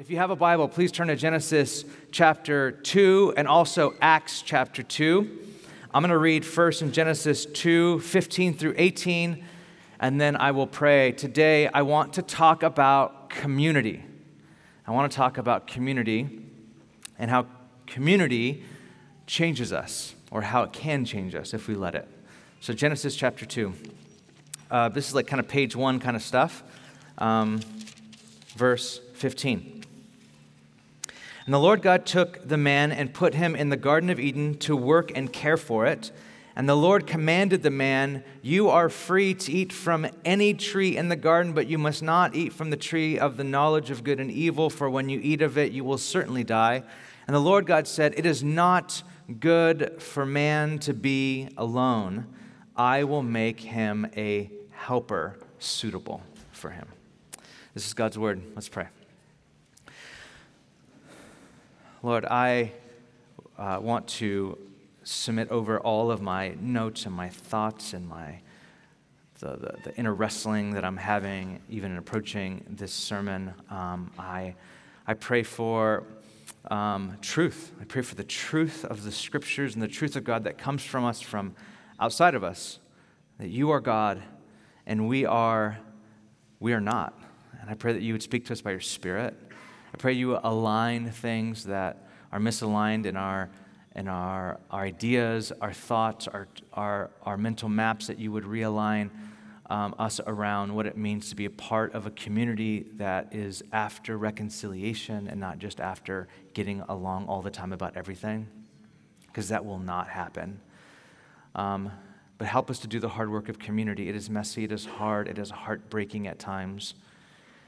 If you have a Bible, please turn to Genesis chapter 2 and also Acts chapter 2. I'm going to read first in Genesis 2 15 through 18, and then I will pray. Today, I want to talk about community. I want to talk about community and how community changes us, or how it can change us if we let it. So, Genesis chapter 2. Uh, this is like kind of page one kind of stuff. Um, verse 15. And the Lord God took the man and put him in the Garden of Eden to work and care for it. And the Lord commanded the man, You are free to eat from any tree in the garden, but you must not eat from the tree of the knowledge of good and evil, for when you eat of it, you will certainly die. And the Lord God said, It is not good for man to be alone. I will make him a helper suitable for him. This is God's word. Let's pray. Lord, I uh, want to submit over all of my notes and my thoughts and my the, the, the inner wrestling that I'm having, even in approaching this sermon. Um, I, I pray for um, truth. I pray for the truth of the scriptures and the truth of God that comes from us from outside of us. That you are God and we are we are not. And I pray that you would speak to us by your Spirit. I pray you align things that are misaligned in our, in our, our ideas, our thoughts, our, our, our mental maps, that you would realign um, us around what it means to be a part of a community that is after reconciliation and not just after getting along all the time about everything, because that will not happen. Um, but help us to do the hard work of community. It is messy, it is hard, it is heartbreaking at times.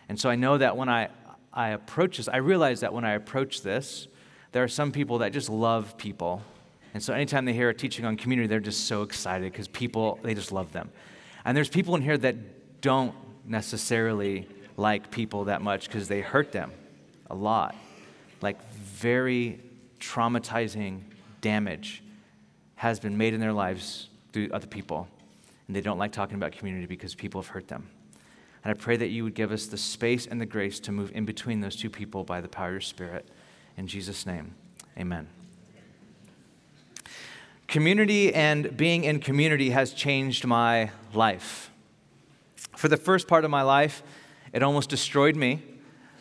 And so I know that when I, I approach this, I realize that when I approach this, there are some people that just love people. And so anytime they hear a teaching on community, they're just so excited because people, they just love them. And there's people in here that don't necessarily like people that much because they hurt them a lot. Like very traumatizing damage has been made in their lives through other people. And they don't like talking about community because people have hurt them. And I pray that you would give us the space and the grace to move in between those two people by the power of your Spirit. In Jesus' name, amen. Community and being in community has changed my life. For the first part of my life, it almost destroyed me.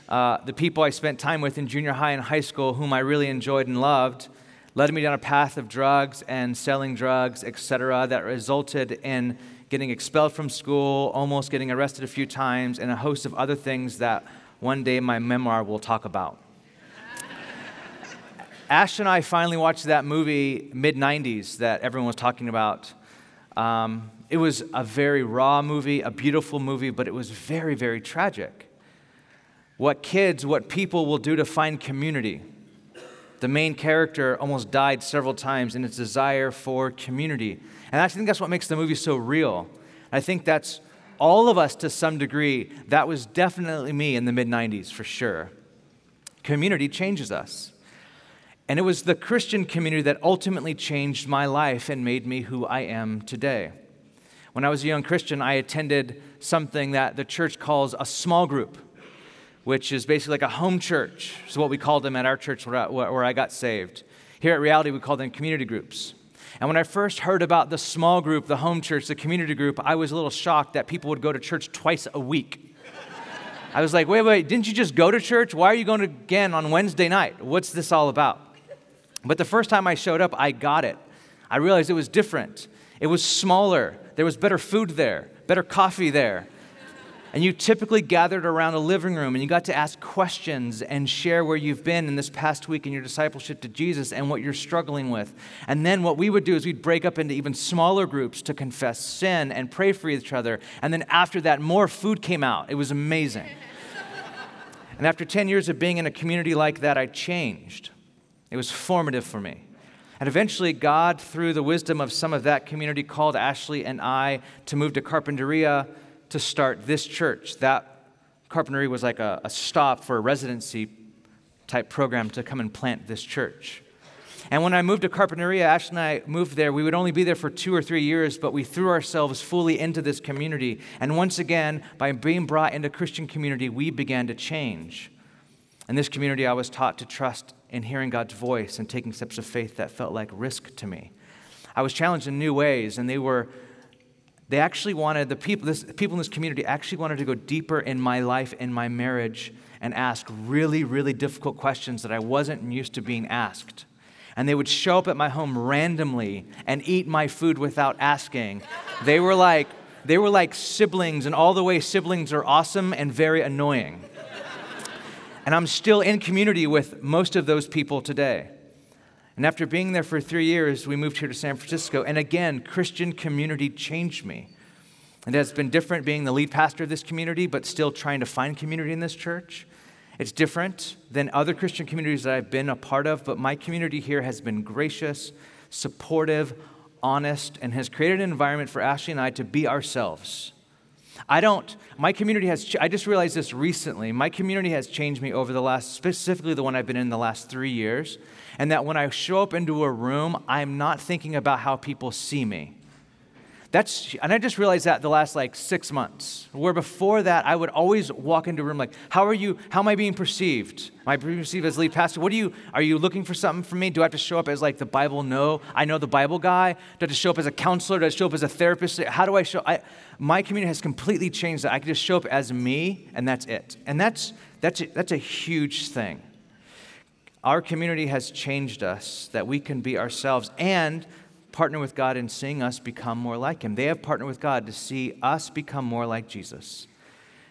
Uh, the people I spent time with in junior high and high school, whom I really enjoyed and loved, led me down a path of drugs and selling drugs, etc., that resulted in getting expelled from school, almost getting arrested a few times, and a host of other things that one day my memoir will talk about. Ash and I finally watched that movie, mid 90s, that everyone was talking about. Um, it was a very raw movie, a beautiful movie, but it was very, very tragic. What kids, what people will do to find community. The main character almost died several times in its desire for community. And I think that's what makes the movie so real. I think that's all of us to some degree. That was definitely me in the mid 90s, for sure. Community changes us. And it was the Christian community that ultimately changed my life and made me who I am today. When I was a young Christian, I attended something that the church calls a small group, which is basically like a home church. Is what we called them at our church where I, where I got saved. Here at Reality, we call them community groups. And when I first heard about the small group, the home church, the community group, I was a little shocked that people would go to church twice a week. I was like, wait, wait, didn't you just go to church? Why are you going again on Wednesday night? What's this all about? But the first time I showed up, I got it. I realized it was different. It was smaller. There was better food there, better coffee there and you typically gathered around a living room and you got to ask questions and share where you've been in this past week in your discipleship to Jesus and what you're struggling with. And then what we would do is we'd break up into even smaller groups to confess sin and pray for each other. And then after that, more food came out. It was amazing. and after 10 years of being in a community like that, I changed. It was formative for me. And eventually, God, through the wisdom of some of that community, called Ashley and I to move to Carpinteria to start this church. That Carpinteria was like a, a stop for a residency type program to come and plant this church. And when I moved to Carpinteria, Ash and I moved there. We would only be there for two or three years, but we threw ourselves fully into this community. And once again, by being brought into Christian community, we began to change. In this community, I was taught to trust in hearing God's voice and taking steps of faith that felt like risk to me. I was challenged in new ways, and they were they actually wanted the people this, people in this community actually wanted to go deeper in my life in my marriage and ask really really difficult questions that i wasn't used to being asked. And they would show up at my home randomly and eat my food without asking. They were like they were like siblings and all the way siblings are awesome and very annoying. And i'm still in community with most of those people today and after being there for three years, we moved here to San Francisco. And again, Christian community changed me. It has been different being the lead pastor of this community, but still trying to find community in this church. It's different than other Christian communities that I've been a part of, but my community here has been gracious, supportive, honest, and has created an environment for Ashley and I to be ourselves. I don't, my community has, I just realized this recently. My community has changed me over the last, specifically the one I've been in the last three years and that when I show up into a room, I'm not thinking about how people see me. That's, and I just realized that the last like six months, where before that I would always walk into a room like, how are you, how am I being perceived? Am I being perceived as lead pastor? What do you, are you looking for something from me? Do I have to show up as like the Bible No, I know the Bible guy? Do I have to show up as a counselor? Do I show up as a therapist? How do I show, I, my community has completely changed that. I can just show up as me and that's it. And that's, that's, that's a huge thing. Our community has changed us that we can be ourselves and partner with God in seeing us become more like Him. They have partnered with God to see us become more like Jesus.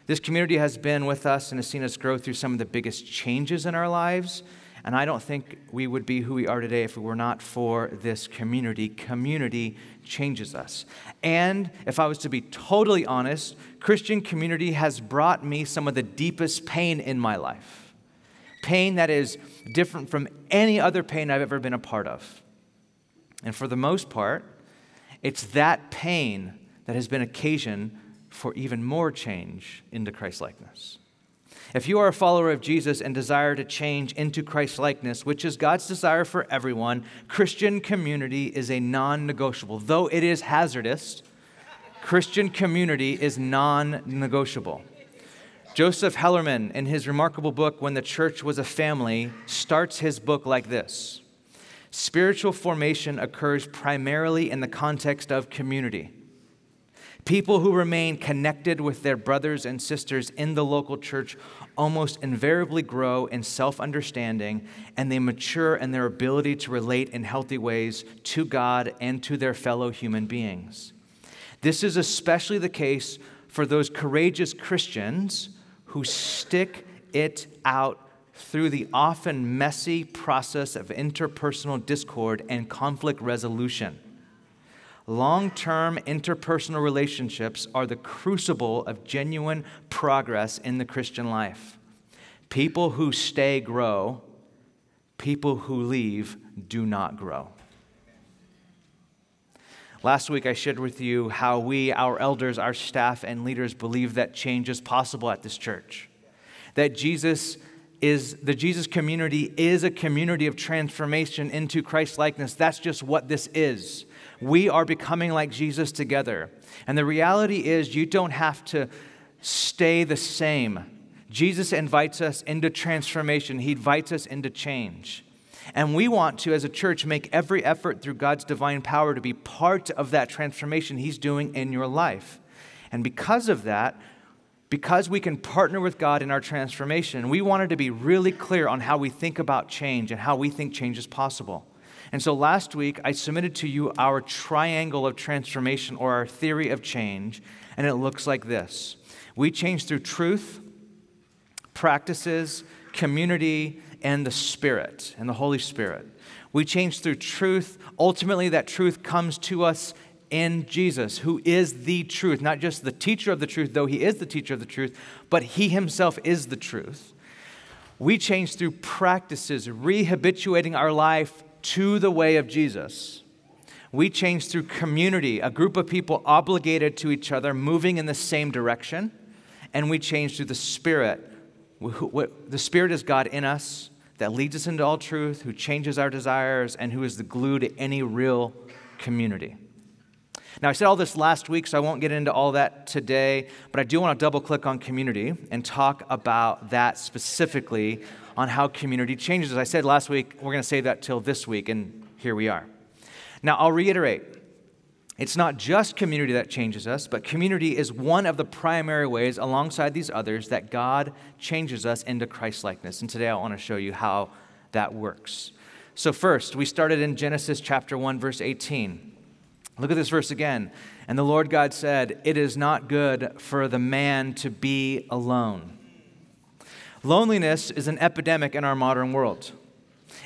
This community has been with us and has seen us grow through some of the biggest changes in our lives. And I don't think we would be who we are today if it were not for this community. Community changes us. And if I was to be totally honest, Christian community has brought me some of the deepest pain in my life pain that is different from any other pain I've ever been a part of. And for the most part, it's that pain that has been occasion for even more change into Christ likeness. If you are a follower of Jesus and desire to change into Christ likeness, which is God's desire for everyone, Christian community is a non negotiable. Though it is hazardous, Christian community is non negotiable. Joseph Hellerman, in his remarkable book, When the Church Was a Family, starts his book like this Spiritual formation occurs primarily in the context of community. People who remain connected with their brothers and sisters in the local church almost invariably grow in self understanding and they mature in their ability to relate in healthy ways to God and to their fellow human beings. This is especially the case for those courageous Christians who stick it out through the often messy process of interpersonal discord and conflict resolution. Long term interpersonal relationships are the crucible of genuine progress in the Christian life. People who stay grow, people who leave do not grow. Last week, I shared with you how we, our elders, our staff, and leaders believe that change is possible at this church. That Jesus is, the Jesus community is a community of transformation into Christ likeness. That's just what this is. We are becoming like Jesus together. And the reality is, you don't have to stay the same. Jesus invites us into transformation, He invites us into change. And we want to, as a church, make every effort through God's divine power to be part of that transformation He's doing in your life. And because of that, because we can partner with God in our transformation, we wanted to be really clear on how we think about change and how we think change is possible. And so last week, I submitted to you our triangle of transformation or our theory of change, and it looks like this we change through truth, practices, community, and the Spirit and the Holy Spirit. We change through truth. Ultimately, that truth comes to us in Jesus, who is the truth, not just the teacher of the truth, though he is the teacher of the truth, but he himself is the truth. We change through practices, rehabituating our life to the way of Jesus. We change through community, a group of people obligated to each other, moving in the same direction. And we change through the Spirit. The Spirit is God in us, that leads us into all truth, who changes our desires, and who is the glue to any real community. Now, I said all this last week, so I won't get into all that today, but I do want to double click on community and talk about that specifically on how community changes. As I said last week, we're going to say that till this week, and here we are. Now, I'll reiterate it's not just community that changes us, but community is one of the primary ways, alongside these others, that God changes us into Christ likeness. And today I want to show you how that works. So, first, we started in Genesis chapter 1, verse 18. Look at this verse again. And the Lord God said, It is not good for the man to be alone. Loneliness is an epidemic in our modern world.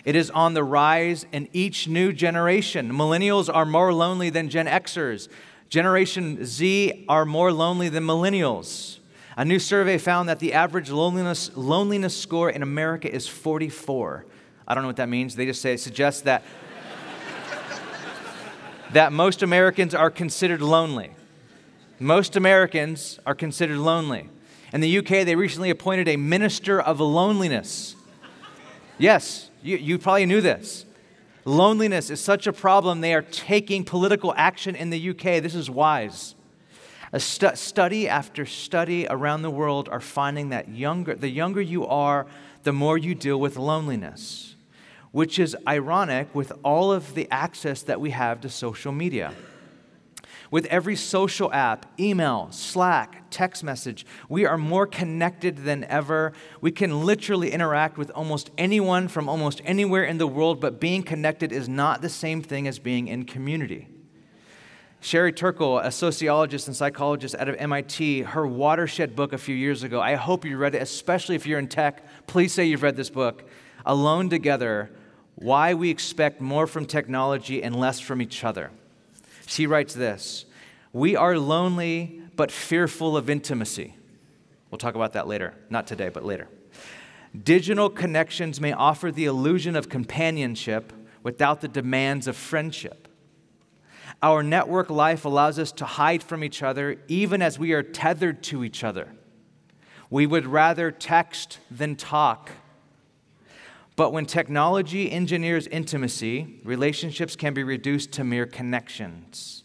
It is on the rise in each new generation. Millennials are more lonely than Gen Xers. Generation Z are more lonely than millennials. A new survey found that the average loneliness, loneliness score in America is 44. I don't know what that means. They just say it suggests that, that most Americans are considered lonely. Most Americans are considered lonely. In the UK, they recently appointed a minister of loneliness. Yes, you, you probably knew this. Loneliness is such a problem, they are taking political action in the UK. This is wise. Stu- study after study around the world are finding that younger, the younger you are, the more you deal with loneliness, which is ironic with all of the access that we have to social media. With every social app, email, Slack, text message, we are more connected than ever. We can literally interact with almost anyone from almost anywhere in the world, but being connected is not the same thing as being in community. Sherry Turkle, a sociologist and psychologist out of MIT, her watershed book a few years ago. I hope you read it, especially if you're in tech. Please say you've read this book. Alone Together Why We Expect More from Technology and Less from Each Other. She writes this We are lonely but fearful of intimacy. We'll talk about that later. Not today, but later. Digital connections may offer the illusion of companionship without the demands of friendship. Our network life allows us to hide from each other even as we are tethered to each other. We would rather text than talk. But when technology engineers intimacy, relationships can be reduced to mere connections.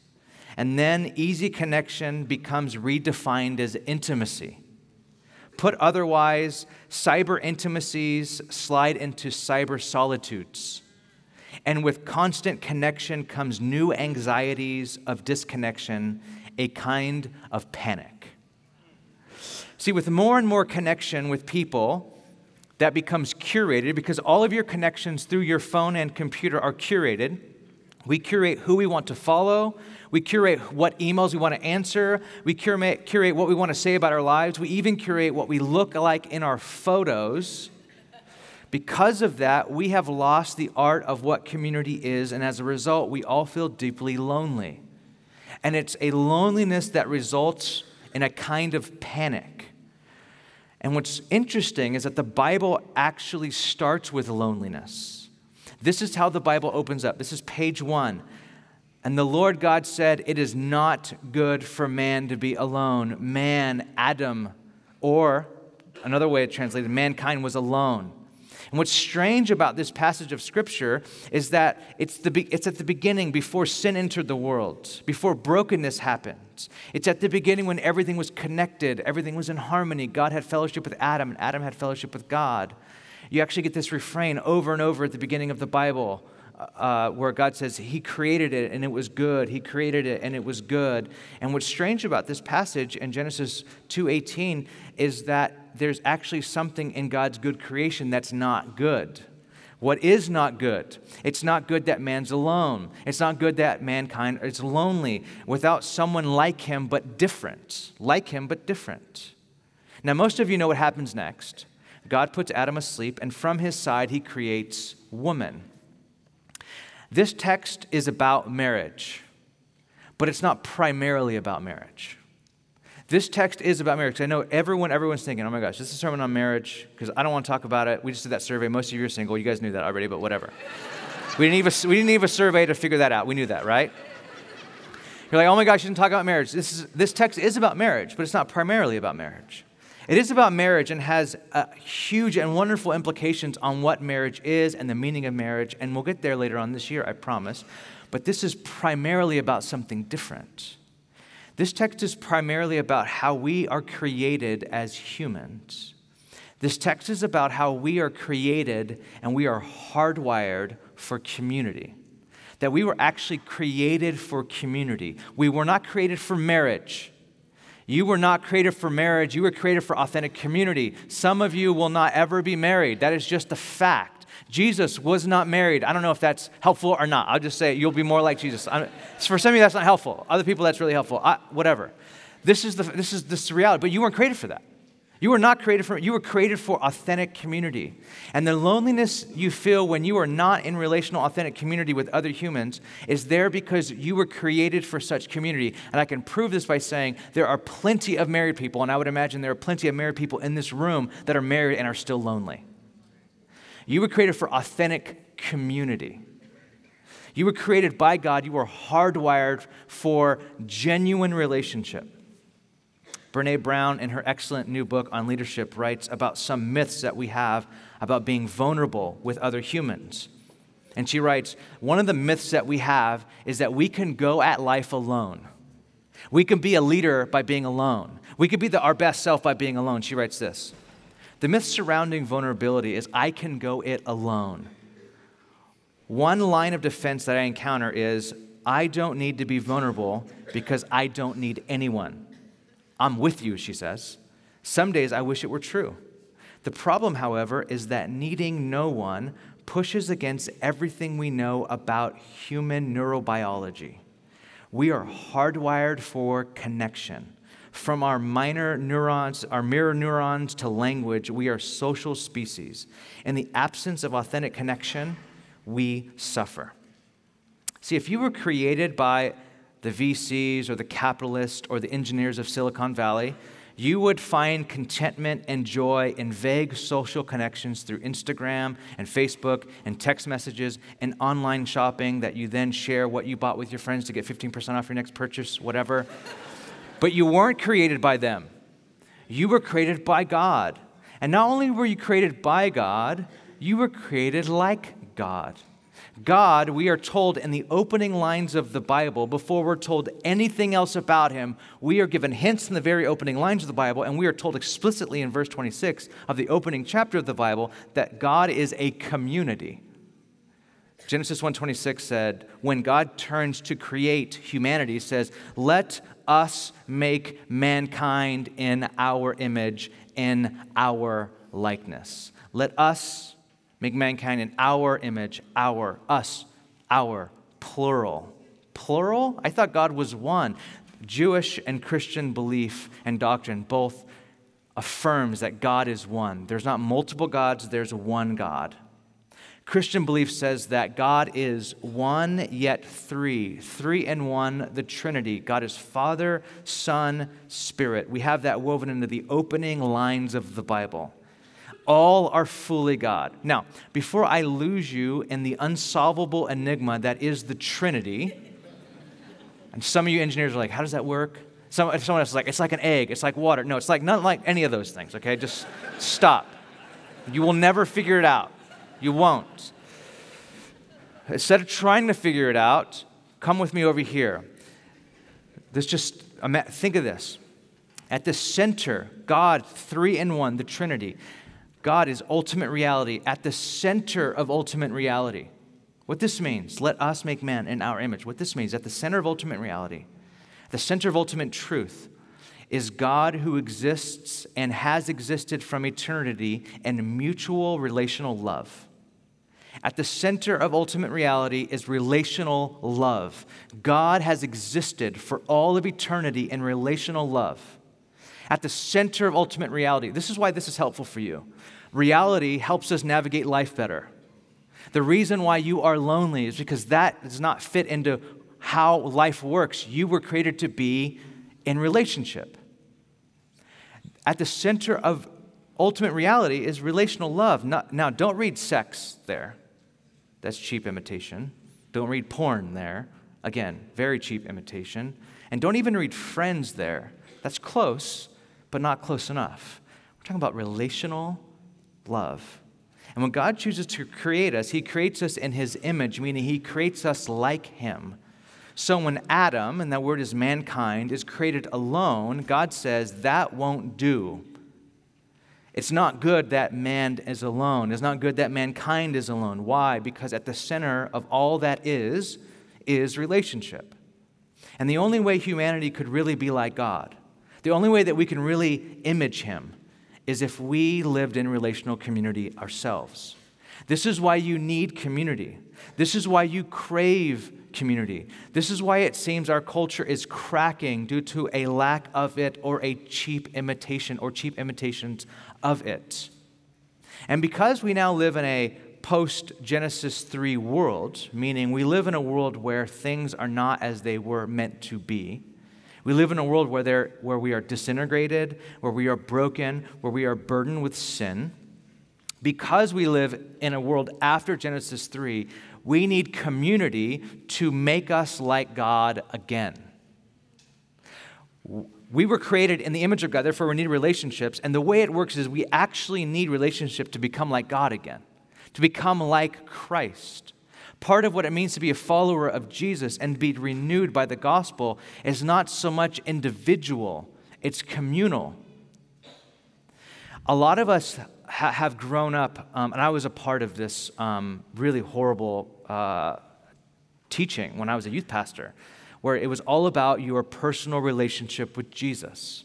And then easy connection becomes redefined as intimacy. Put otherwise, cyber intimacies slide into cyber solitudes. And with constant connection comes new anxieties of disconnection, a kind of panic. See, with more and more connection with people, that becomes curated because all of your connections through your phone and computer are curated. We curate who we want to follow. We curate what emails we want to answer. We curate, what we want to say about our lives. We even curate what we look like in our photos. Because of that, we have lost the art of what community is, and as a result, we all feel deeply lonely. And it's a loneliness that results in a kind of panic. And what's interesting is that the Bible actually starts with loneliness. This is how the Bible opens up. This is page one. And the Lord God said, It is not good for man to be alone. Man, Adam, or another way of translated, mankind was alone. And what's strange about this passage of Scripture is that it's, the, it's at the beginning before sin entered the world, before brokenness happened. It's at the beginning when everything was connected, everything was in harmony. God had fellowship with Adam, and Adam had fellowship with God. You actually get this refrain over and over at the beginning of the Bible. Uh, where God says He created it and it was good. He created it and it was good. And what's strange about this passage in Genesis 2:18 is that there's actually something in God's good creation that's not good. What is not good? It's not good that man's alone. It's not good that mankind is lonely without someone like him but different. Like him but different. Now, most of you know what happens next. God puts Adam asleep, and from his side, he creates woman. This text is about marriage, but it's not primarily about marriage. This text is about marriage. I know everyone, everyone's thinking, oh my gosh, this is a sermon on marriage, because I don't want to talk about it. We just did that survey. Most of you are single. You guys knew that already, but whatever. we, didn't even, we didn't a survey to figure that out. We knew that, right? You're like, oh my gosh, you didn't talk about marriage. This, is, this text is about marriage, but it's not primarily about marriage. It is about marriage and has uh, huge and wonderful implications on what marriage is and the meaning of marriage, and we'll get there later on this year, I promise. But this is primarily about something different. This text is primarily about how we are created as humans. This text is about how we are created and we are hardwired for community. That we were actually created for community. We were not created for marriage. You were not created for marriage, you were created for authentic community. Some of you will not ever be married. That is just a fact. Jesus was not married. I don't know if that's helpful or not. I'll just say you'll be more like Jesus. for some of you, that's not helpful. Other people, that's really helpful. I, whatever. This is, the, this is this reality, but you weren't created for that. You were not created for you were created for authentic community. And the loneliness you feel when you are not in relational authentic community with other humans is there because you were created for such community. And I can prove this by saying there are plenty of married people and I would imagine there are plenty of married people in this room that are married and are still lonely. You were created for authentic community. You were created by God. You were hardwired for genuine relationship. Brene Brown, in her excellent new book on leadership, writes about some myths that we have about being vulnerable with other humans. And she writes One of the myths that we have is that we can go at life alone. We can be a leader by being alone. We could be the, our best self by being alone. She writes this The myth surrounding vulnerability is I can go it alone. One line of defense that I encounter is I don't need to be vulnerable because I don't need anyone. I'm with you, she says. Some days I wish it were true. The problem, however, is that needing no one pushes against everything we know about human neurobiology. We are hardwired for connection. From our minor neurons, our mirror neurons to language, we are social species. In the absence of authentic connection, we suffer. See, if you were created by the VCs or the capitalists or the engineers of Silicon Valley, you would find contentment and joy in vague social connections through Instagram and Facebook and text messages and online shopping that you then share what you bought with your friends to get 15% off your next purchase, whatever. But you weren't created by them, you were created by God. And not only were you created by God, you were created like God. God, we are told in the opening lines of the Bible, before we're told anything else about him, we are given hints in the very opening lines of the Bible, and we are told explicitly in verse 26 of the opening chapter of the Bible that God is a community. Genesis 1:26 said, when God turns to create humanity, says, "Let us make mankind in our image, in our likeness." Let us Make mankind in our image, our, us, our, plural. Plural? I thought God was one. Jewish and Christian belief and doctrine both affirms that God is one. There's not multiple gods, there's one God. Christian belief says that God is one yet three, three and one, the Trinity. God is Father, Son, Spirit. We have that woven into the opening lines of the Bible all are fully God. Now, before I lose you in the unsolvable enigma that is the Trinity, and some of you engineers are like, how does that work? Some, someone else is like, it's like an egg, it's like water. No, it's like not like any of those things, okay? Just stop. You will never figure it out. You won't. Instead of trying to figure it out, come with me over here. This just, think of this. At the center, God, three in one, the Trinity. God is ultimate reality, at the center of ultimate reality. What this means, let us make man in our image. What this means, at the center of ultimate reality, the center of ultimate truth, is God who exists and has existed from eternity in mutual relational love. At the center of ultimate reality is relational love. God has existed for all of eternity in relational love at the center of ultimate reality. This is why this is helpful for you. Reality helps us navigate life better. The reason why you are lonely is because that does not fit into how life works. You were created to be in relationship. At the center of ultimate reality is relational love. Now, don't read sex there. That's cheap imitation. Don't read porn there. Again, very cheap imitation. And don't even read friends there. That's close, but not close enough. We're talking about relational love. And when God chooses to create us, He creates us in His image, meaning He creates us like Him. So when Adam, and that word is mankind, is created alone, God says that won't do. It's not good that man is alone. It's not good that mankind is alone. Why? Because at the center of all that is, is relationship. And the only way humanity could really be like God, the only way that we can really image Him, is if we lived in relational community ourselves. This is why you need community. This is why you crave community. This is why it seems our culture is cracking due to a lack of it or a cheap imitation or cheap imitations of it. And because we now live in a post Genesis 3 world, meaning we live in a world where things are not as they were meant to be. We live in a world where, where we are disintegrated, where we are broken, where we are burdened with sin. Because we live in a world after Genesis 3, we need community to make us like God again. We were created in the image of God, therefore, we need relationships. And the way it works is we actually need relationship to become like God again, to become like Christ. Part of what it means to be a follower of Jesus and be renewed by the gospel is not so much individual, it's communal. A lot of us ha- have grown up, um, and I was a part of this um, really horrible uh, teaching when I was a youth pastor, where it was all about your personal relationship with Jesus.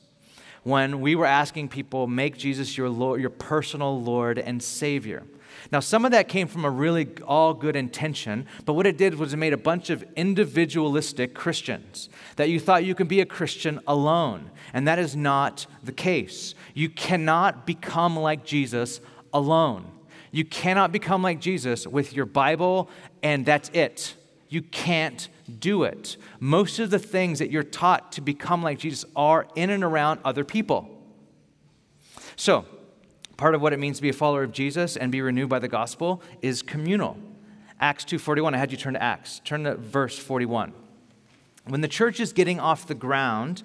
When we were asking people, make Jesus your, Lord, your personal Lord and Savior. Now, some of that came from a really all good intention, but what it did was it made a bunch of individualistic Christians that you thought you could be a Christian alone. And that is not the case. You cannot become like Jesus alone. You cannot become like Jesus with your Bible and that's it. You can't do it. Most of the things that you're taught to become like Jesus are in and around other people. So, part of what it means to be a follower of Jesus and be renewed by the gospel is communal. Acts 2:41. I had you turn to Acts. Turn to verse 41. When the church is getting off the ground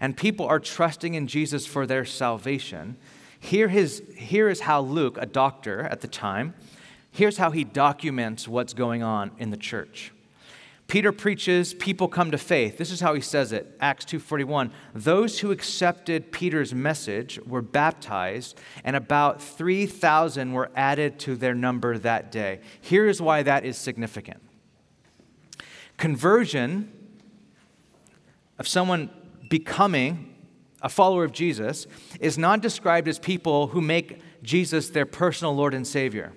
and people are trusting in Jesus for their salvation, here, his, here is how Luke, a doctor at the time, here's how he documents what's going on in the church. Peter preaches, people come to faith. This is how he says it. Acts 2:41. Those who accepted Peter's message were baptized, and about 3,000 were added to their number that day. Here is why that is significant. Conversion of someone becoming a follower of Jesus is not described as people who make Jesus their personal Lord and Savior.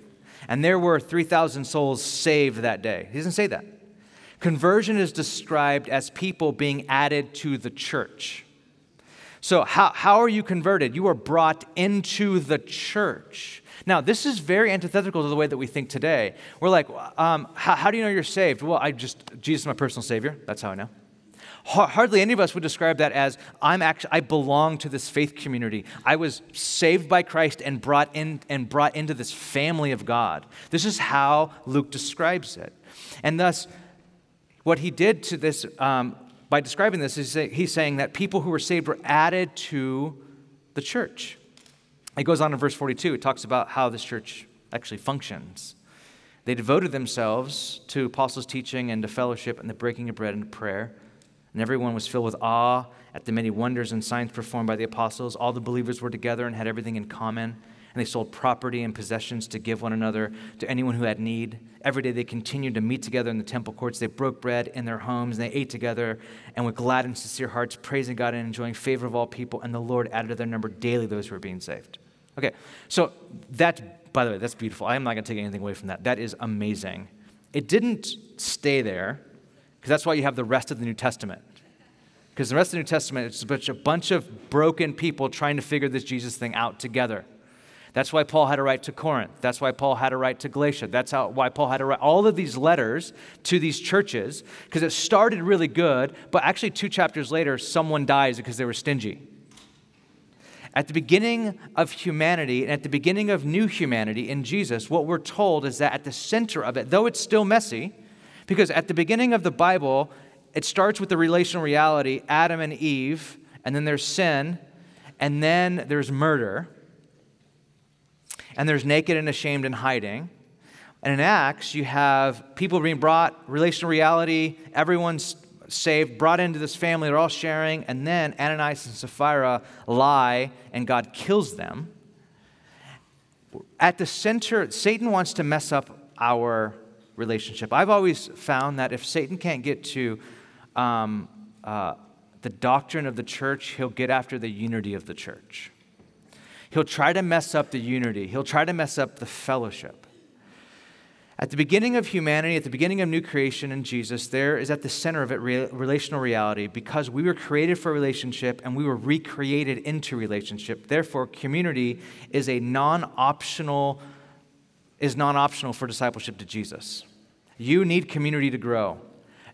And there were 3,000 souls saved that day. He doesn't say that. Conversion is described as people being added to the church. So, how, how are you converted? You are brought into the church. Now, this is very antithetical to the way that we think today. We're like, um, how, how do you know you're saved? Well, I just, Jesus is my personal Savior. That's how I know. Hardly any of us would describe that as I'm actually I belong to this faith community. I was saved by Christ and brought in and brought into this family of God. This is how Luke describes it, and thus what he did to this, um, by describing this, is he's saying that people who were saved were added to the church. It goes on in verse 42, it talks about how this church actually functions. They devoted themselves to apostles' teaching and to fellowship and the breaking of bread and prayer. And everyone was filled with awe at the many wonders and signs performed by the apostles. All the believers were together and had everything in common and they sold property and possessions to give one another to anyone who had need. Every day they continued to meet together in the temple courts. They broke bread in their homes, and they ate together, and with glad and sincere hearts, praising God and enjoying favor of all people. And the Lord added to their number daily those who were being saved. Okay, so that, by the way, that's beautiful. I am not going to take anything away from that. That is amazing. It didn't stay there, because that's why you have the rest of the New Testament. Because the rest of the New Testament is a bunch of broken people trying to figure this Jesus thing out together. That's why Paul had to write to Corinth. That's why Paul had to write to Galatia. That's how, why Paul had to write all of these letters to these churches, because it started really good, but actually, two chapters later, someone dies because they were stingy. At the beginning of humanity and at the beginning of new humanity in Jesus, what we're told is that at the center of it, though it's still messy, because at the beginning of the Bible, it starts with the relational reality Adam and Eve, and then there's sin, and then there's murder and there's naked and ashamed and hiding. And in Acts, you have people being brought, relational reality, everyone's saved, brought into this family, they're all sharing, and then Ananias and Sapphira lie, and God kills them. at the center, Satan wants to mess up our relationship. I've always found that if Satan can't get to um, uh, the doctrine of the church, he'll get after the unity of the church. He'll try to mess up the unity, he'll try to mess up the fellowship. At the beginning of humanity, at the beginning of new creation in Jesus, there is at the center of it re- relational reality because we were created for relationship and we were recreated into relationship. Therefore, community is a non-optional is non-optional for discipleship to Jesus. You need community to grow.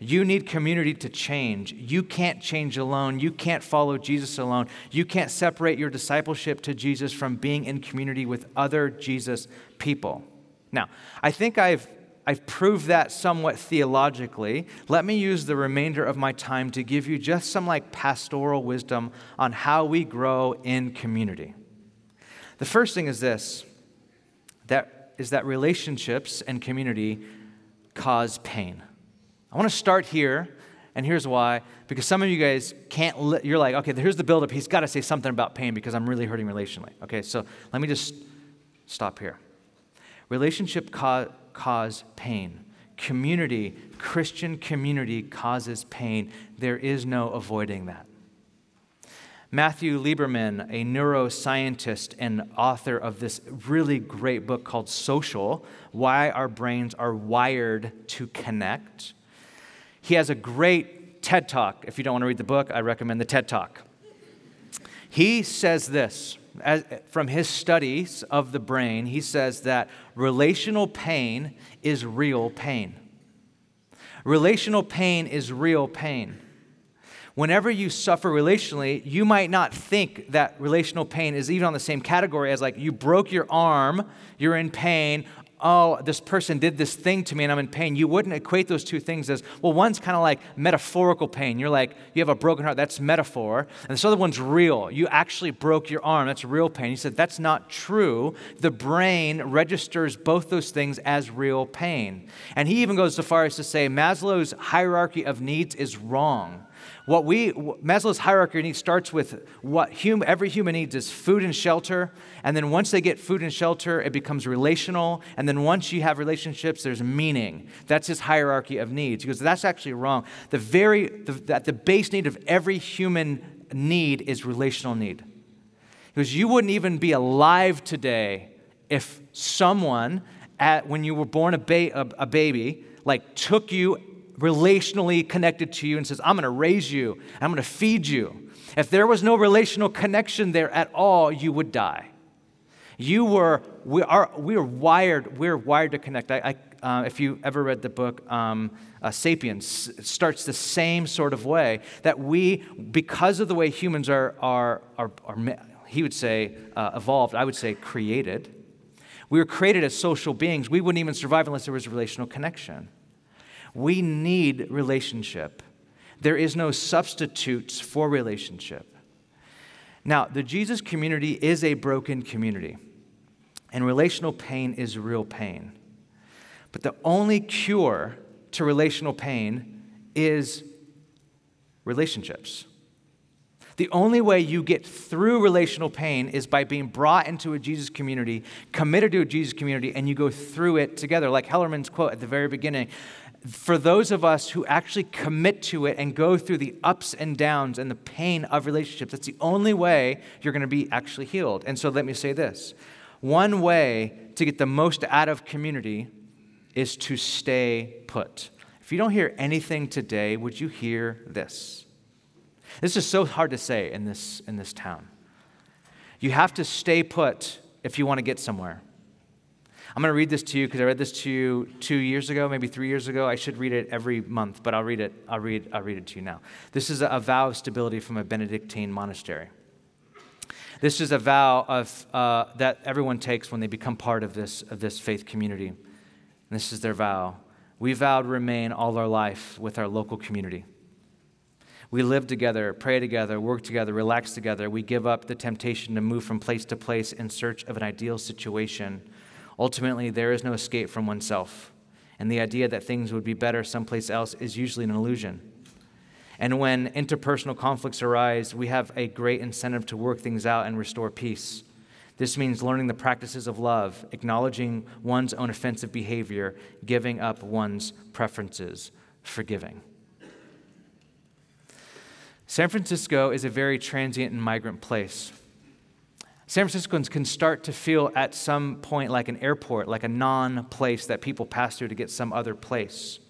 You need community to change. You can't change alone. You can't follow Jesus alone. You can't separate your discipleship to Jesus from being in community with other Jesus people. Now, I think I've, I've proved that somewhat theologically. Let me use the remainder of my time to give you just some like pastoral wisdom on how we grow in community. The first thing is this that is that relationships and community cause pain. I want to start here, and here's why. Because some of you guys can't, li- you're like, okay, here's the buildup. He's got to say something about pain because I'm really hurting relationally. Okay, so let me just stop here. Relationship ca- cause pain. Community, Christian community causes pain. There is no avoiding that. Matthew Lieberman, a neuroscientist and author of this really great book called Social Why Our Brains Are Wired to Connect, he has a great TED Talk. If you don't want to read the book, I recommend the TED Talk. He says this as, from his studies of the brain, he says that relational pain is real pain. Relational pain is real pain. Whenever you suffer relationally, you might not think that relational pain is even on the same category as like you broke your arm, you're in pain, oh, this person did this thing to me and I'm in pain, you wouldn't equate those two things as, well, one's kind of like metaphorical pain. You're like, you have a broken heart, that's metaphor. And this other one's real. You actually broke your arm, that's real pain. He said, that's not true. The brain registers both those things as real pain. And he even goes so far as to say Maslow's hierarchy of needs is wrong. What we Maslow's hierarchy needs starts with what hum, every human needs is food and shelter, and then once they get food and shelter, it becomes relational, and then once you have relationships, there's meaning. That's his hierarchy of needs. Because that's actually wrong. The very the, that the base need of every human need is relational need. Because you wouldn't even be alive today if someone at when you were born a, ba- a, a baby like took you relationally connected to you and says, I'm going to raise you, I'm going to feed you. If there was no relational connection there at all, you would die. You were, we are, we are wired, we're wired to connect. I, I, uh, if you ever read the book um, uh, Sapiens, it starts the same sort of way that we, because of the way humans are, are, are, are he would say, uh, evolved, I would say created. We were created as social beings. We wouldn't even survive unless there was a relational connection. We need relationship. There is no substitutes for relationship. Now, the Jesus community is a broken community, and relational pain is real pain. But the only cure to relational pain is relationships. The only way you get through relational pain is by being brought into a Jesus community, committed to a Jesus community, and you go through it together. Like Hellerman's quote at the very beginning for those of us who actually commit to it and go through the ups and downs and the pain of relationships, that's the only way you're going to be actually healed. And so let me say this one way to get the most out of community is to stay put. If you don't hear anything today, would you hear this? This is so hard to say in this, in this town. You have to stay put if you want to get somewhere. I'm going to read this to you because I read this to you two years ago, maybe three years ago. I should read it every month, but I'll read it. I'll read. I'll read it to you now. This is a vow of stability from a Benedictine monastery. This is a vow of, uh, that everyone takes when they become part of this, of this faith community. And this is their vow. We vow to remain all our life with our local community. We live together, pray together, work together, relax together. We give up the temptation to move from place to place in search of an ideal situation Ultimately, there is no escape from oneself, and the idea that things would be better someplace else is usually an illusion. And when interpersonal conflicts arise, we have a great incentive to work things out and restore peace. This means learning the practices of love, acknowledging one's own offensive behavior, giving up one's preferences, forgiving. San Francisco is a very transient and migrant place. San Franciscans can start to feel at some point like an airport, like a non place that people pass through to get some other place.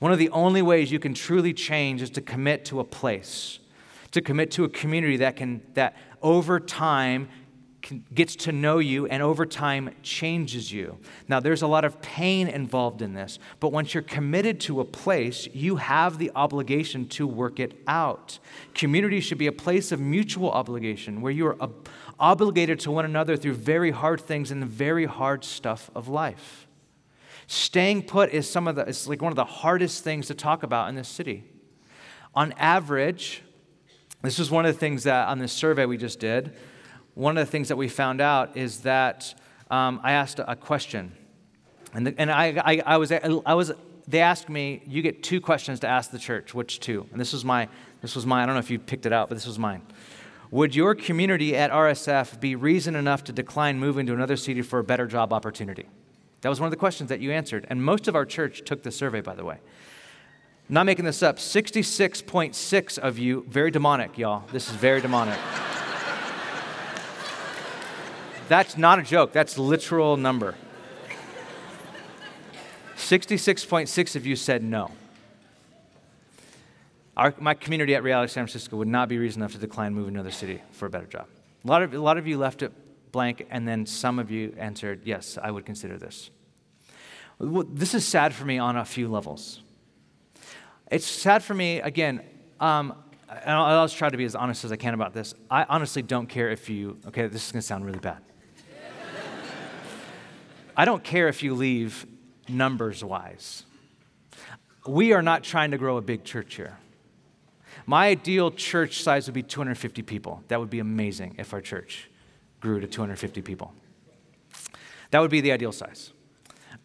One of the only ways you can truly change is to commit to a place, to commit to a community that can, that over time gets to know you and over time changes you. Now, there's a lot of pain involved in this, but once you're committed to a place, you have the obligation to work it out. Community should be a place of mutual obligation where you are ob- obligated to one another through very hard things and the very hard stuff of life. Staying put is some of the it's like one of the hardest things to talk about in this city. On average, this was one of the things that on this survey we just did one of the things that we found out is that um, I asked a question. And, the, and I, I, I, was, I was, they asked me, you get two questions to ask the church. Which two? And this was my, this was my, I don't know if you picked it out, but this was mine. Would your community at RSF be reason enough to decline moving to another city for a better job opportunity? That was one of the questions that you answered. And most of our church took the survey, by the way. not making this up. 66.6 of you, very demonic, y'all. This is very demonic. That's not a joke, that's literal number. 66.6 of you said no. Our, my community at Reality San Francisco would not be reason enough to decline moving to another city for a better job. A lot of, a lot of you left it blank, and then some of you answered, yes, I would consider this. This is sad for me on a few levels. It's sad for me, again, um, and I'll, I'll try to be as honest as I can about this. I honestly don't care if you, okay, this is going to sound really bad. I don't care if you leave numbers wise. We are not trying to grow a big church here. My ideal church size would be 250 people. That would be amazing if our church grew to 250 people. That would be the ideal size.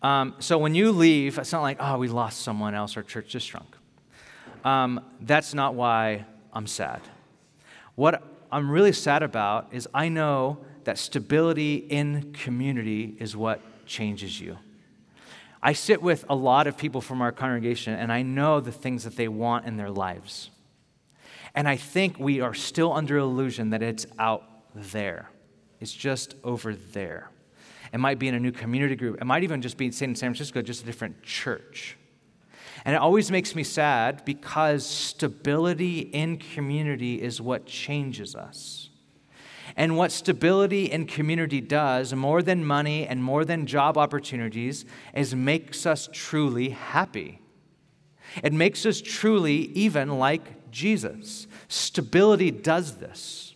Um, so when you leave, it's not like, oh, we lost someone else, our church just shrunk. Um, that's not why I'm sad. What I'm really sad about is I know that stability in community is what changes you. I sit with a lot of people from our congregation, and I know the things that they want in their lives. And I think we are still under illusion that it's out there. It's just over there. It might be in a new community group. It might even just be in San Francisco, just a different church. And it always makes me sad because stability in community is what changes us. And what stability in community does, more than money and more than job opportunities, is makes us truly happy. It makes us truly even like Jesus. Stability does this.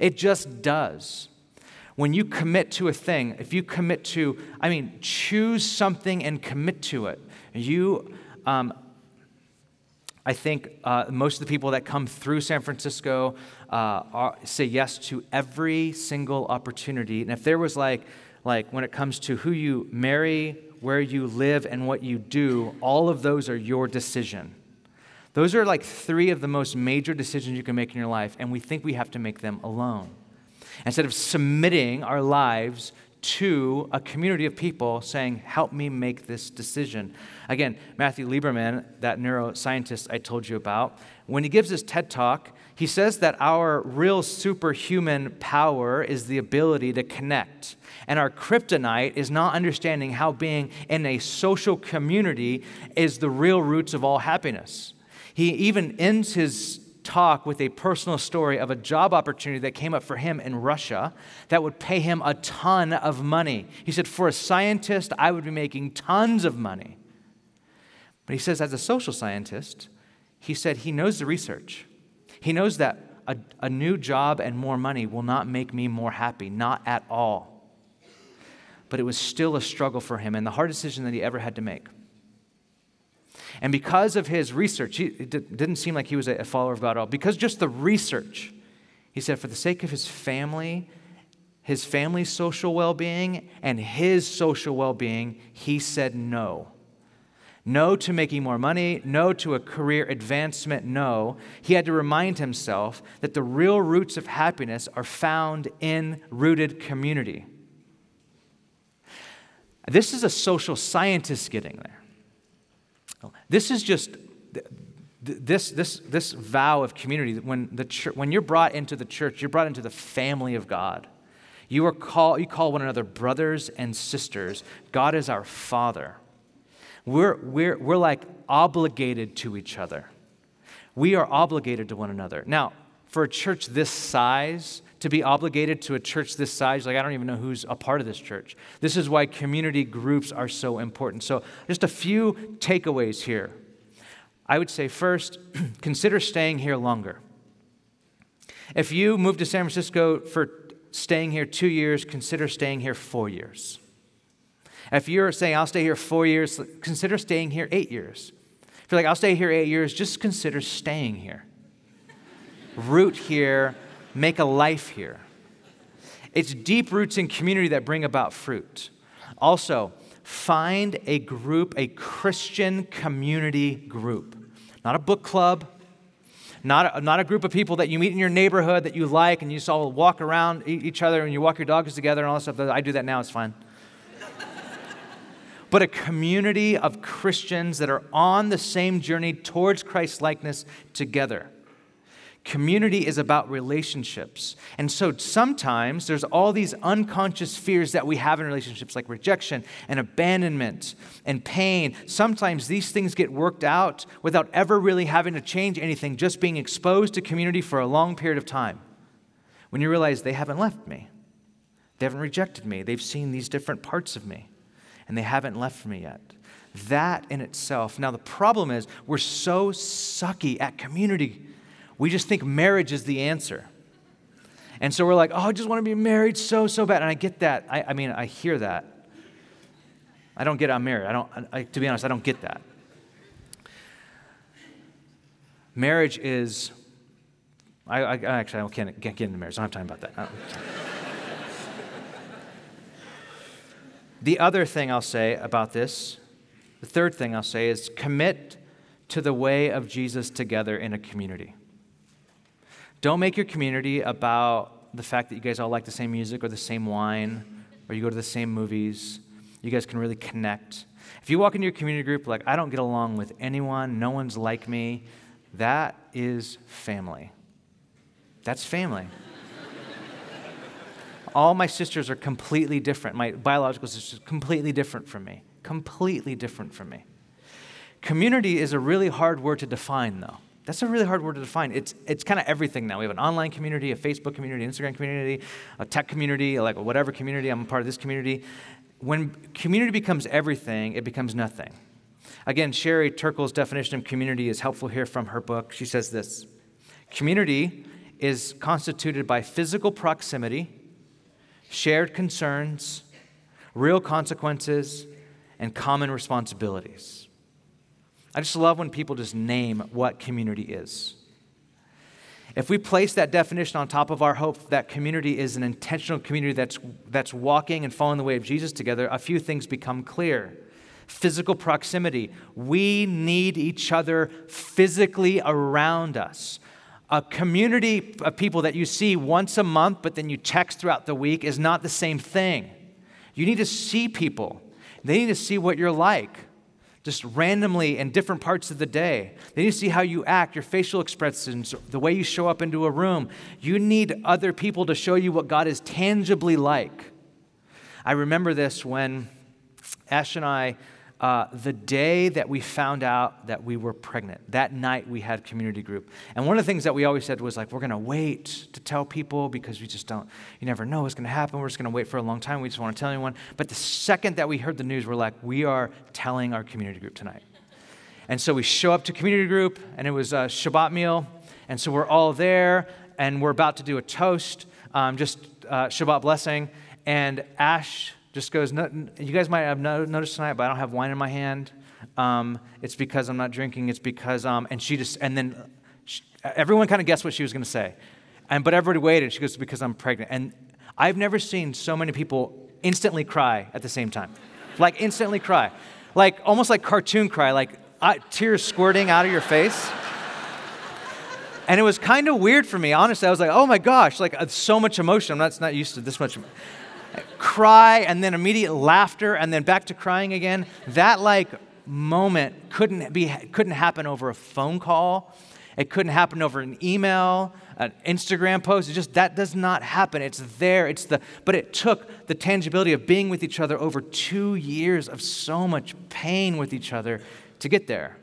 It just does. When you commit to a thing, if you commit to, I mean, choose something and commit to it, you um, I think uh, most of the people that come through San Francisco uh, are, say yes to every single opportunity. And if there was like, like when it comes to who you marry, where you live, and what you do, all of those are your decision. Those are like three of the most major decisions you can make in your life, and we think we have to make them alone. Instead of submitting our lives to a community of people saying, Help me make this decision. Again, Matthew Lieberman, that neuroscientist I told you about, when he gives his TED talk, he says that our real superhuman power is the ability to connect. And our kryptonite is not understanding how being in a social community is the real roots of all happiness. He even ends his talk with a personal story of a job opportunity that came up for him in Russia that would pay him a ton of money. He said, For a scientist, I would be making tons of money. But he says, as a social scientist, he said he knows the research. He knows that a, a new job and more money will not make me more happy, not at all. But it was still a struggle for him and the hard decision that he ever had to make. And because of his research, he, it didn't seem like he was a follower of God at all. Because just the research, he said, for the sake of his family, his family's social well being, and his social well being, he said no. No to making more money, no to a career advancement, no. He had to remind himself that the real roots of happiness are found in rooted community. This is a social scientist getting there. This is just this, this, this vow of community. When, the when you're brought into the church, you're brought into the family of God. You, are call, you call one another brothers and sisters. God is our Father. We're, we're, we're like obligated to each other. We are obligated to one another. Now, for a church this size, to be obligated to a church this size, like I don't even know who's a part of this church. This is why community groups are so important. So, just a few takeaways here. I would say first, consider staying here longer. If you move to San Francisco for staying here two years, consider staying here four years. If you're saying, I'll stay here four years, consider staying here eight years. If you're like, I'll stay here eight years, just consider staying here. Root here, make a life here. It's deep roots in community that bring about fruit. Also, find a group, a Christian community group, not a book club, not a, not a group of people that you meet in your neighborhood that you like and you just all walk around each other and you walk your dogs together and all that stuff. I do that now, it's fine but a community of Christians that are on the same journey towards Christ likeness together. Community is about relationships. And so sometimes there's all these unconscious fears that we have in relationships, like rejection and abandonment and pain. Sometimes these things get worked out without ever really having to change anything, just being exposed to community for a long period of time. When you realize they haven't left me, they haven't rejected me, they've seen these different parts of me and they haven't left me yet. That in itself. Now, the problem is we're so sucky at community. We just think marriage is the answer. And so we're like, oh, I just want to be married so, so bad. And I get that. I, I mean, I hear that. I don't get I'm married. I don't, I, to be honest, I don't get that. Marriage is, I, I actually I can't, can't get into marriage. I don't have time about that. The other thing I'll say about this, the third thing I'll say is commit to the way of Jesus together in a community. Don't make your community about the fact that you guys all like the same music or the same wine or you go to the same movies. You guys can really connect. If you walk into your community group like, I don't get along with anyone, no one's like me, that is family. That's family. All my sisters are completely different. My biological sisters completely different from me. Completely different from me. Community is a really hard word to define, though. That's a really hard word to define. It's, it's kind of everything now. We have an online community, a Facebook community, Instagram community, a tech community, like whatever community. I'm a part of this community. When community becomes everything, it becomes nothing. Again, Sherry Turkle's definition of community is helpful here from her book. She says this Community is constituted by physical proximity shared concerns, real consequences, and common responsibilities. I just love when people just name what community is. If we place that definition on top of our hope that community is an intentional community that's, that's walking and following the way of Jesus together, a few things become clear. Physical proximity. We need each other physically around us. A community of people that you see once a month, but then you text throughout the week is not the same thing. You need to see people. They need to see what you're like, just randomly in different parts of the day. They need to see how you act, your facial expressions, the way you show up into a room. You need other people to show you what God is tangibly like. I remember this when Ash and I uh, the day that we found out that we were pregnant. That night we had community group. And one of the things that we always said was like, we're going to wait to tell people because we just don't, you never know what's going to happen. We're just going to wait for a long time. We just want to tell anyone. But the second that we heard the news, we're like, we are telling our community group tonight. And so we show up to community group and it was a Shabbat meal. And so we're all there and we're about to do a toast, um, just uh, Shabbat blessing. And Ash just goes, You guys might have noticed tonight, but I don't have wine in my hand. Um, it's because I'm not drinking. It's because, um, and she just, and then she, everyone kind of guessed what she was going to say. And, but everybody waited. She goes, Because I'm pregnant. And I've never seen so many people instantly cry at the same time. Like, instantly cry. like almost like cartoon cry, like uh, tears squirting out of your face. And it was kind of weird for me, honestly. I was like, oh my gosh, like uh, so much emotion. I'm not, not used to this much. Cry and then immediate laughter and then back to crying again. That like moment couldn't be couldn't happen over a phone call. It couldn't happen over an email, an Instagram post. It just that does not happen. It's there. It's the but it took the tangibility of being with each other over 2 years of so much pain with each other to get there.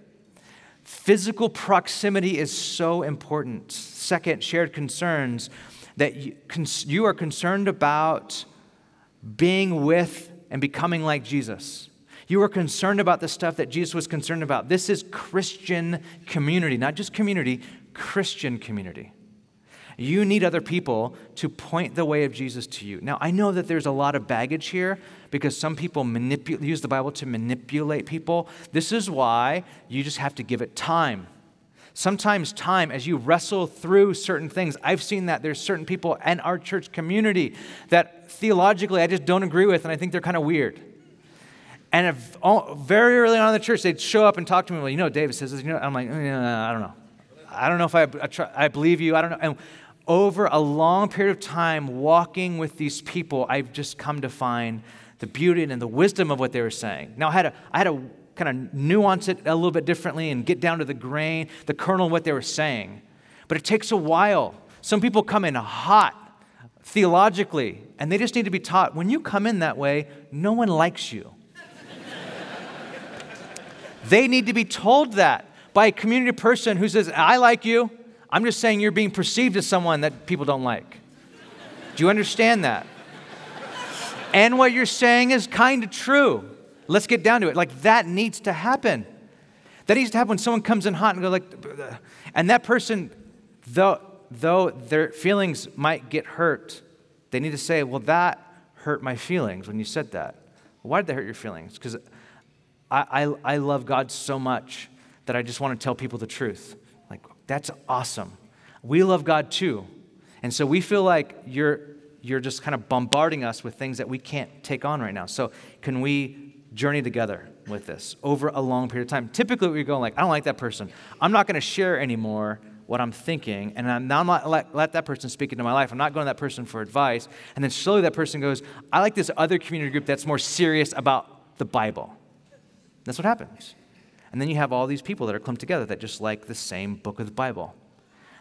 Physical proximity is so important. Second, shared concerns that you, you are concerned about being with and becoming like Jesus. You are concerned about the stuff that Jesus was concerned about. This is Christian community, not just community, Christian community. You need other people to point the way of Jesus to you. Now, I know that there's a lot of baggage here because some people manipu- use the Bible to manipulate people. This is why you just have to give it time. Sometimes, time as you wrestle through certain things. I've seen that there's certain people in our church community that theologically I just don't agree with, and I think they're kind of weird. And if, oh, very early on in the church, they'd show up and talk to me, well, you know, David says this. You know, I'm like, I don't know. I don't know if I, I, try, I believe you. I don't know. And over a long period of time walking with these people, I've just come to find the beauty and the wisdom of what they were saying. Now, I had to, I had to kind of nuance it a little bit differently and get down to the grain, the kernel of what they were saying. But it takes a while. Some people come in hot theologically, and they just need to be taught when you come in that way, no one likes you. they need to be told that by a community person who says, I like you. I'm just saying you're being perceived as someone that people don't like. Do you understand that? And what you're saying is kind of true. Let's get down to it. Like that needs to happen. That needs to happen when someone comes in hot and go like, and that person, though, though their feelings might get hurt, they need to say, well, that hurt my feelings when you said that. Why did that hurt your feelings? Because I, I, I love God so much that I just want to tell people the truth. Like, that's awesome. We love God too. And so we feel like you're, you're just kind of bombarding us with things that we can't take on right now. So can we journey together with this over a long period of time? Typically, we go like, I don't like that person. I'm not going to share anymore what I'm thinking, and I'm not let, let that person speak into my life. I'm not going to that person for advice. And then slowly that person goes, I like this other community group that's more serious about the Bible. That's what happens. And then you have all these people that are clumped together that just like the same book of the Bible.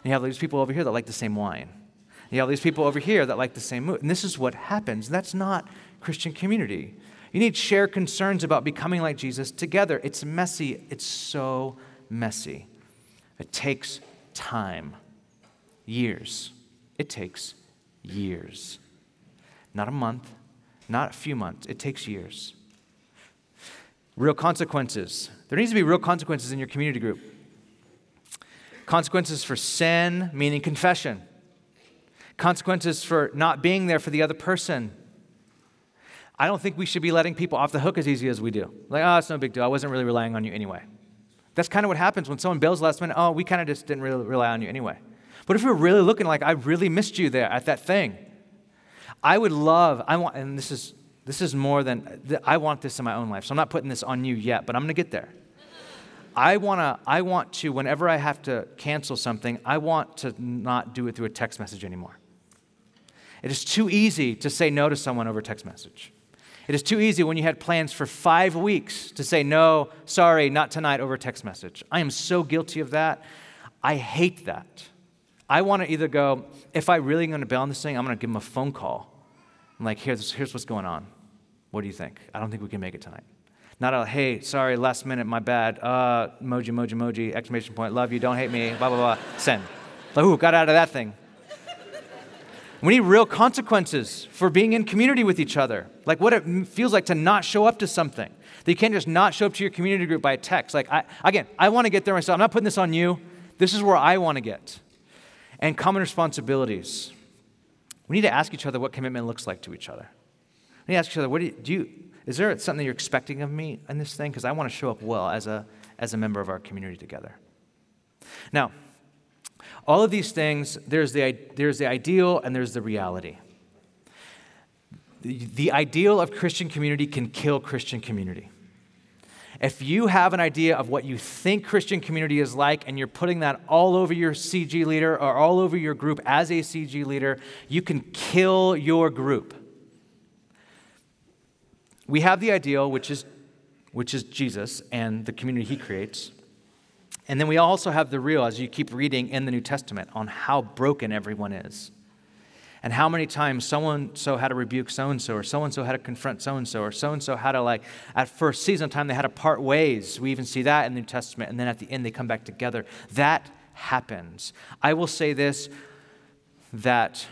And you have these people over here that like the same wine. And you have these people over here that like the same mood. And this is what happens. That's not Christian community. You need shared concerns about becoming like Jesus together. It's messy. It's so messy. It takes time. Years. It takes years. Not a month, not a few months. It takes years. Real consequences. There needs to be real consequences in your community group. Consequences for sin, meaning confession. Consequences for not being there for the other person. I don't think we should be letting people off the hook as easy as we do. Like, oh, it's no big deal. I wasn't really relying on you anyway. That's kind of what happens when someone bails last minute. Oh, we kind of just didn't really rely on you anyway. But if we're really looking like I really missed you there at that thing, I would love, I want, and this is this is more than, I want this in my own life. So I'm not putting this on you yet, but I'm going to get there. I, wanna, I want to, whenever I have to cancel something, I want to not do it through a text message anymore. It is too easy to say no to someone over text message. It is too easy when you had plans for five weeks to say no, sorry, not tonight over text message. I am so guilty of that. I hate that. I want to either go, if I really going to bail on this thing, I'm going to give them a phone call. I'm like, here's, here's what's going on. What do you think? I don't think we can make it tonight. Not a, hey, sorry, last minute, my bad. Uh, emoji, emoji, emoji, exclamation point, love you, don't hate me, blah, blah, blah, send. Like, ooh, got out of that thing. We need real consequences for being in community with each other. Like what it feels like to not show up to something. That you can't just not show up to your community group by text. Like, I, again, I want to get there myself. I'm not putting this on you. This is where I want to get. And common responsibilities. We need to ask each other what commitment looks like to each other. Let me ask each other, what do you, do you, is there something you're expecting of me in this thing? Because I want to show up well as a, as a member of our community together. Now, all of these things, there's the, there's the ideal and there's the reality. The, the ideal of Christian community can kill Christian community. If you have an idea of what you think Christian community is like and you're putting that all over your CG leader or all over your group as a CG leader, you can kill your group. We have the ideal, which is, which is Jesus and the community he creates. And then we also have the real, as you keep reading in the New Testament, on how broken everyone is. And how many times so and so had to rebuke so and so, or so and so had to confront so and so, or so and so had to, like, at first season time, they had to part ways. We even see that in the New Testament. And then at the end, they come back together. That happens. I will say this that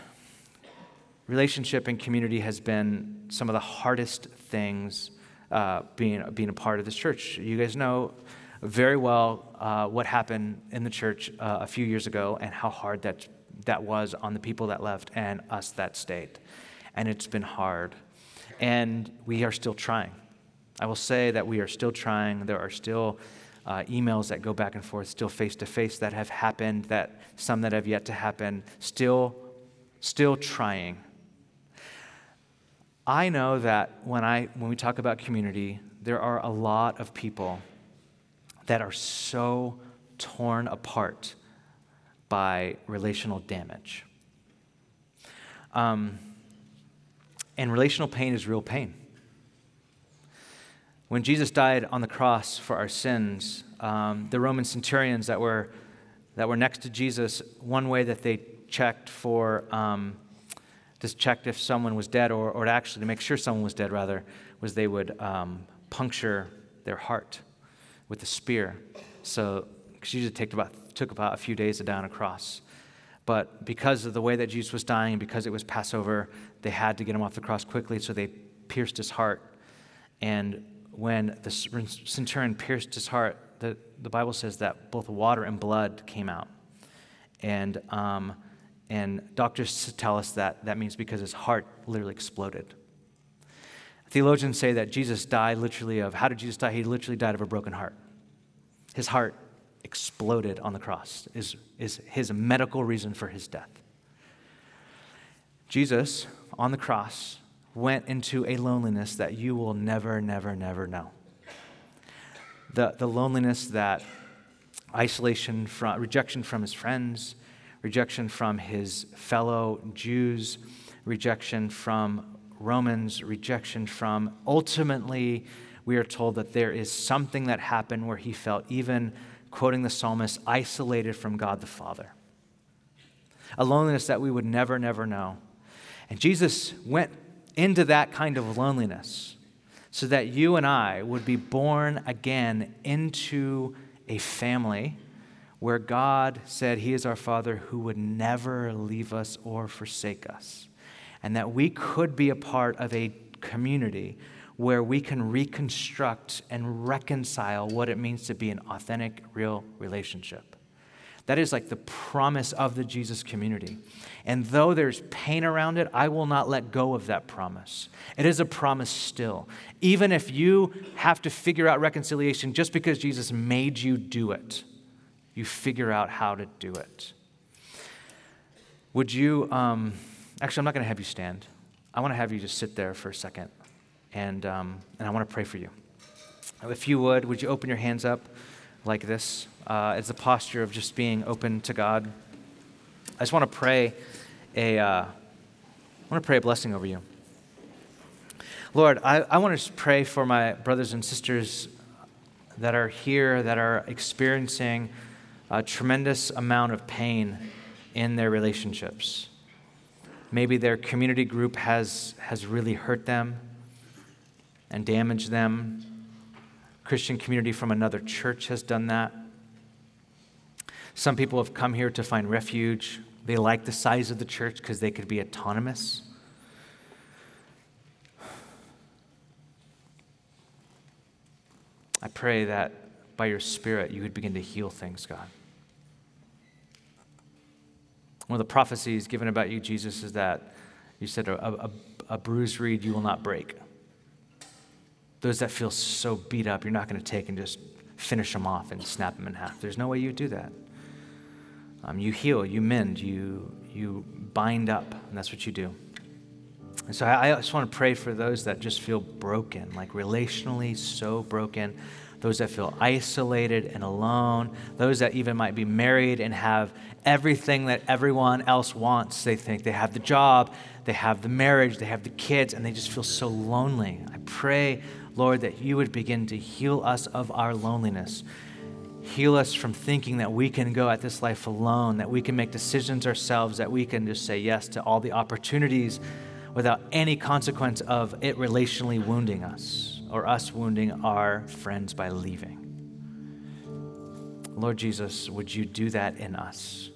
relationship and community has been some of the hardest things uh, being, being a part of this church. You guys know very well uh, what happened in the church uh, a few years ago and how hard that, that was on the people that left and us that stayed. And it's been hard. And we are still trying. I will say that we are still trying. There are still uh, emails that go back and forth, still face to face that have happened, that some that have yet to happen, still, still trying. I know that when, I, when we talk about community, there are a lot of people that are so torn apart by relational damage. Um, and relational pain is real pain. When Jesus died on the cross for our sins, um, the Roman centurions that were, that were next to Jesus, one way that they checked for, um, just checked if someone was dead, or, or actually to make sure someone was dead, rather, was they would um, puncture their heart with a spear. So, because usually take about, took about a few days to die on a cross. But because of the way that Jesus was dying, and because it was Passover, they had to get him off the cross quickly, so they pierced his heart. And when the centurion pierced his heart, the, the Bible says that both water and blood came out. And, um, and doctors tell us that that means because his heart literally exploded. Theologians say that Jesus died literally of, how did Jesus die? He literally died of a broken heart. His heart exploded on the cross, is, is his medical reason for his death. Jesus, on the cross, went into a loneliness that you will never, never, never know. The, the loneliness that isolation from, rejection from his friends, rejection from his fellow Jews, rejection from Romans, rejection from. Ultimately, we are told that there is something that happened where he felt, even quoting the psalmist, isolated from God the Father. A loneliness that we would never, never know. And Jesus went into that kind of loneliness so that you and I would be born again into a family where God said He is our Father who would never leave us or forsake us and that we could be a part of a community where we can reconstruct and reconcile what it means to be an authentic, real relationship. That is like the promise of the Jesus community. And though there's pain around it, I will not let go of that promise. It is a promise still. Even if you have to figure out reconciliation just because Jesus made you do it, you figure out how to do it. Would you. Um, Actually, I'm not going to have you stand. I want to have you just sit there for a second, and, um, and I want to pray for you. If you would, would you open your hands up like this? Uh, it's a posture of just being open to God. I just want to pray a, uh, I want to pray a blessing over you. Lord, I, I want to pray for my brothers and sisters that are here, that are experiencing a tremendous amount of pain in their relationships. Maybe their community group has, has really hurt them and damaged them. Christian community from another church has done that. Some people have come here to find refuge. They like the size of the church because they could be autonomous. I pray that by your Spirit you would begin to heal things, God. One of the prophecies given about you, Jesus, is that you said, a, a, a bruised reed you will not break. Those that feel so beat up, you're not going to take and just finish them off and snap them in half. There's no way you do that. Um, you heal, you mend, you, you bind up, and that's what you do. And so I, I just want to pray for those that just feel broken, like relationally so broken. Those that feel isolated and alone, those that even might be married and have everything that everyone else wants. They think they have the job, they have the marriage, they have the kids, and they just feel so lonely. I pray, Lord, that you would begin to heal us of our loneliness. Heal us from thinking that we can go at this life alone, that we can make decisions ourselves, that we can just say yes to all the opportunities without any consequence of it relationally wounding us or us wounding our friends by leaving. Lord Jesus, would you do that in us?